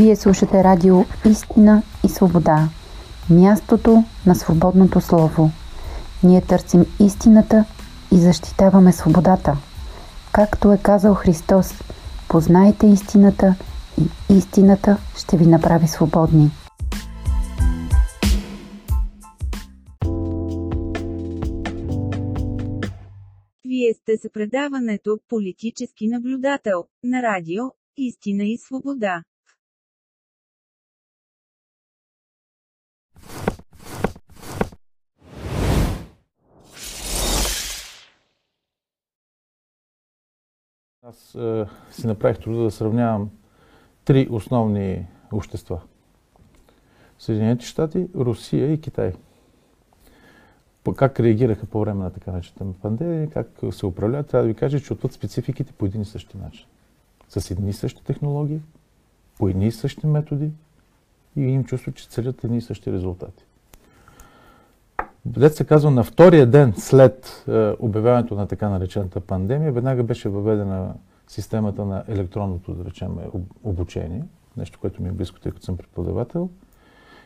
Вие слушате радио Истина и свобода. Мястото на свободното слово. Ние търсим истината и защитаваме свободата. Както е казал Христос, познайте истината и истината ще ви направи свободни. Вие сте за предаването «Политически наблюдател» на радио «Истина и свобода». Аз е, си направих труда да сравнявам три основни общества. Съединените щати, Русия и Китай. Как реагираха по време на така наречената пандемия, как се управляват, трябва да ви кажа, че отвъд спецификите по един и същи начин. С едни и същи технологии, по едни и същи методи и им чувство, че целят едни и същи резултати. Дет се казва, на втория ден след е, обявяването на така наречената пандемия, веднага беше въведена системата на електронното, да речем, обучение, нещо, което ми е близко, тъй като съм преподавател,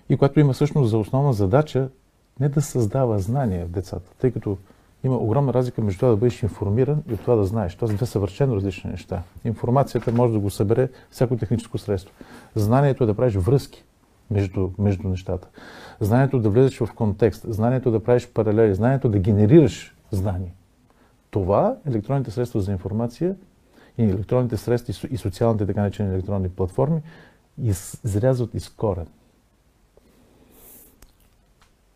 и което има всъщност за основна задача не да създава знания в децата, тъй като има огромна разлика между това да бъдеш информиран и от това да знаеш. Това са две съвършено различни неща. Информацията може да го събере всяко техническо средство. Знанието е да правиш връзки между, между нещата. Знанието да влезеш в контекст, знанието да правиш паралели, знанието да генерираш знания. Това електронните средства за информация и електронните средства и социалните така наречени електронни платформи изрязват из корен.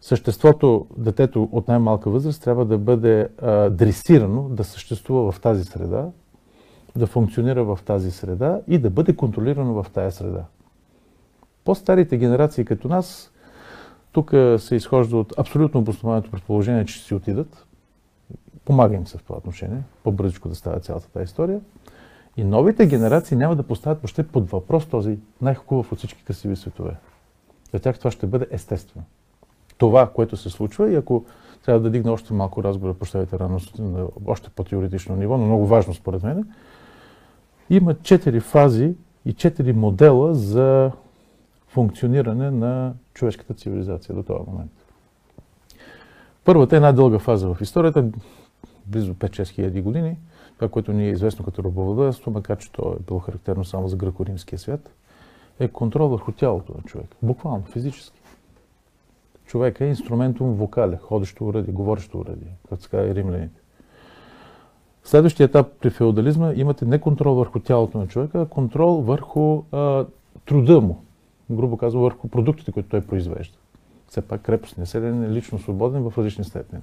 Съществото, детето от най-малка възраст трябва да бъде а, дресирано, да съществува в тази среда, да функционира в тази среда и да бъде контролирано в тази среда. По-старите генерации като нас, тук се изхожда от абсолютно обоснованото предположение, че си отидат. Помага им се в това отношение, по-бързичко да става цялата тази история. И новите генерации няма да поставят въобще под въпрос този най-хубав от всички красиви светове. За тях това ще бъде естествено. Това, което се случва и ако трябва да дигна още малко разговора, прощавайте рано, на още по-теоретично ниво, но много важно според мен, има четири фази и четири модела за функциониране на човешката цивилизация до този момент. Първата е една дълга фаза в историята, близо 5-6 хиляди години, това, което ни е известно като рабовладелство, макар че то е било характерно само за гръко-римския свят, е контрол върху тялото на човек. Буквално, физически. Човек е инструментум вокале, ходещо уради, говорещо уради, както казва и римляните. Следващия етап при феодализма имате не контрол върху тялото на човека, а контрол върху а, труда му, грубо казвам, върху продуктите, които той произвежда. Все пак крепостния селен е лично свободен в различни степени.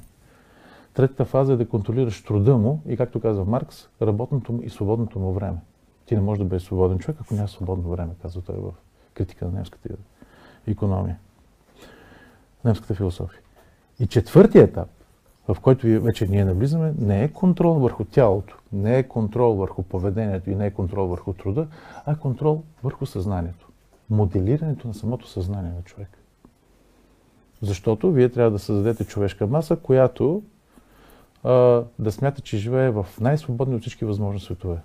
Третата фаза е да контролираш труда му и, както казва Маркс, работното му и свободното му време. Ти не можеш да бъдеш свободен човек, ако няма свободно време, казва той в критика на немската економия, немската философия. И четвъртият етап, в който вече ние навлизаме, не е контрол върху тялото, не е контрол върху поведението и не е контрол върху труда, а контрол върху съзнанието. Моделирането на самото съзнание на човек. Защото вие трябва да създадете човешка маса, която а, да смята, че живее в най-свободни от всички възможни светове,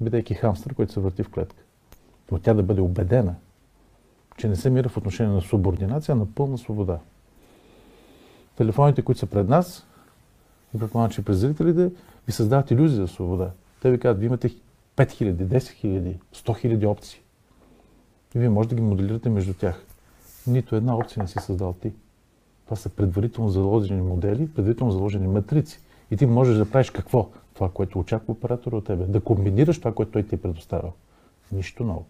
бидейки хамстър, който се върти в клетка. Но тя да бъде убедена, че не се мира в отношение на субординация, а на пълна свобода. Телефоните, които са пред нас, и предполагам, че през зрителите, ви създават иллюзия за свобода. Те ви казват, ви имате 5000, 10 000, 100 000 опции. И вие можете да ги моделирате между тях. Нито една опция не си създал ти. Това са предварително заложени модели, предварително заложени матрици. И ти можеш да правиш какво? Това, което очаква оператора от тебе. Да комбинираш това, което той ти е предоставил. Нищо ново.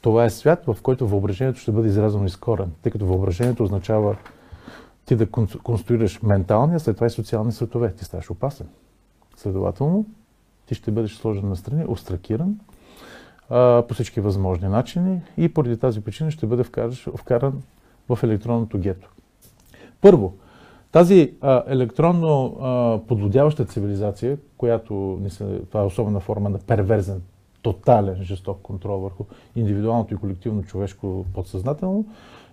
Това е свят, в който въображението ще бъде изразено из корен, тъй като въображението означава ти да конструираш менталния, след това и социални светове. Ти ставаш опасен. Следователно, ти ще бъдеш сложен на страни, остракиран по всички възможни начини и поради тази причина ще бъде вкаран в електронното гето. Първо, тази а, електронно а, подводяваща цивилизация, която са, това е особена форма на перверзен, тотален, жесток контрол върху индивидуалното и колективно човешко подсъзнателно,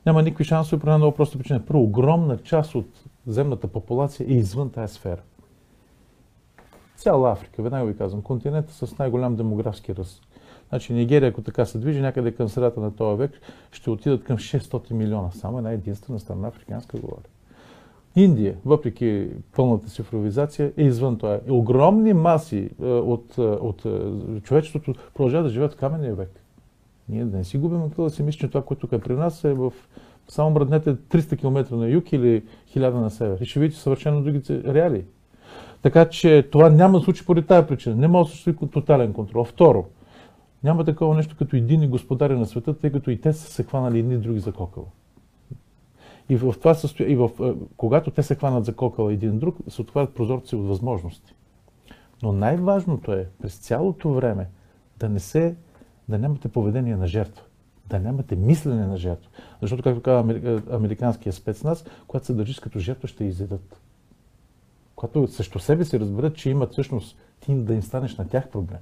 няма никакви шансове по една проста причина. Първо, огромна част от земната популация е извън тази сфера. Цяла Африка, веднага ви казвам, континента с най-голям демографски ръст. Значи Нигерия, ако така се движи, някъде към средата на този век, ще отидат към 600 милиона. Само една единствена страна африканска говоря. Индия, въпреки пълната цифровизация, е извън това. Огромни маси е, от, е, от е, човечеството продължават да живеят в каменния век. Ние да не си губим да си мислим, че това, което е при нас е в само мръднете 300 км на юг или 1000 на север. И ще видите съвършено другите реалии. Така че това няма да случи поради тази причина. Не може да се тотален контрол. Второ, няма такова нещо като едини господари на света, тъй като и те са се хванали едни други за кокъл. И в това състоя... и в... Е, когато те се хванат за кокъла един друг, се отварят прозорци от възможности. Но най-важното е през цялото време да не се, да нямате поведение на жертва, да нямате мислене на жертва. Защото, както казва е, американския спецназ, когато се държиш като жертва, ще изедат. Когато също себе си разберат, че имат всъщност ти да им станеш на тях проблем.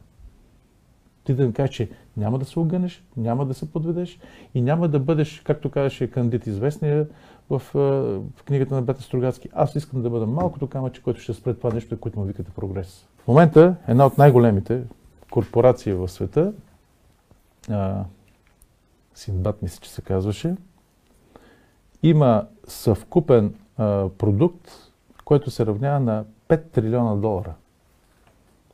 Ти да им кажеш, че няма да се огънеш, няма да се подведеш и няма да бъдеш, както казваше кандидат известния в, в книгата на Бета Строгацки. Аз искам да бъда малкото камъче, което ще спре това нещо, което му викате прогрес. В момента една от най-големите корпорации в света, Синбат мисля, че се казваше, има съвкупен а, продукт, който се равнява на 5 трилиона долара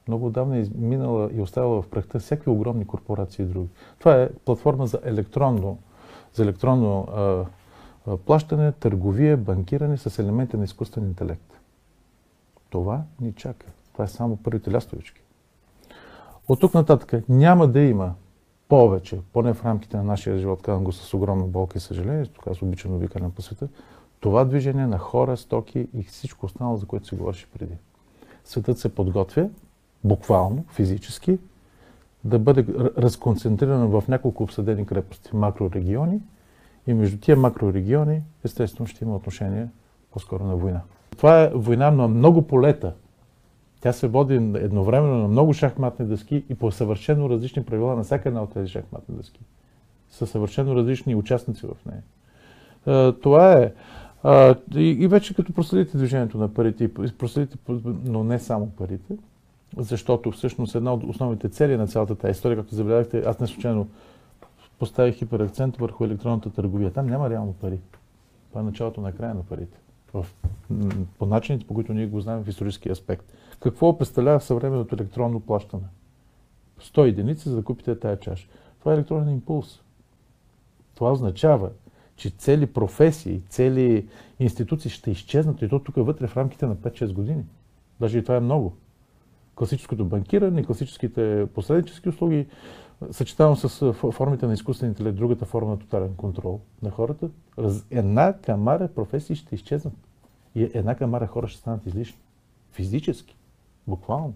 много отдавна е минала и оставила в прахта всякакви огромни корпорации и други. Това е платформа за електронно, за електронно а, а, плащане, търговия, банкиране с елементи на изкуствен интелект. Това ни чака. Това е само първите лястовички. От тук нататък няма да има повече, поне в рамките на нашия живот, казвам го с огромна болка и съжаление, тук аз обичам да викам по света, това движение на хора, стоки и всичко останало, за което се говореше преди. Светът се подготвя, буквално, физически, да бъде разконцентрирана в няколко обсъдени крепости, макрорегиони и между тия макрорегиони, естествено, ще има отношение по-скоро на война. Това е война на много полета. Тя се води едновременно на много шахматни дъски и по съвършено различни правила на всяка една от тези шахматни дъски. Са съвършено различни участници в нея. Това е. И вече като проследите движението на парите, проследите, но не само парите, защото всъщност една от основните цели на цялата тази история, както забелязахте, аз не случайно поставих хиперакцент върху електронната търговия. Там няма реално пари. Това е началото на края на парите. В, по начините, по които ние го знаем в исторически аспект. Какво представлява съвременното електронно плащане? 100 единици, за да купите тая чаша. Това е електронен импулс. Това означава, че цели професии, цели институции ще изчезнат и то тук вътре в рамките на 5-6 години. Даже и това е много класическото банкиране, класическите посреднически услуги, съчетавам с формите на изкуствен интелект, другата форма на тотален контрол на хората, една камара професии ще изчезнат. И една камара хора ще станат излишни. Физически. Буквално.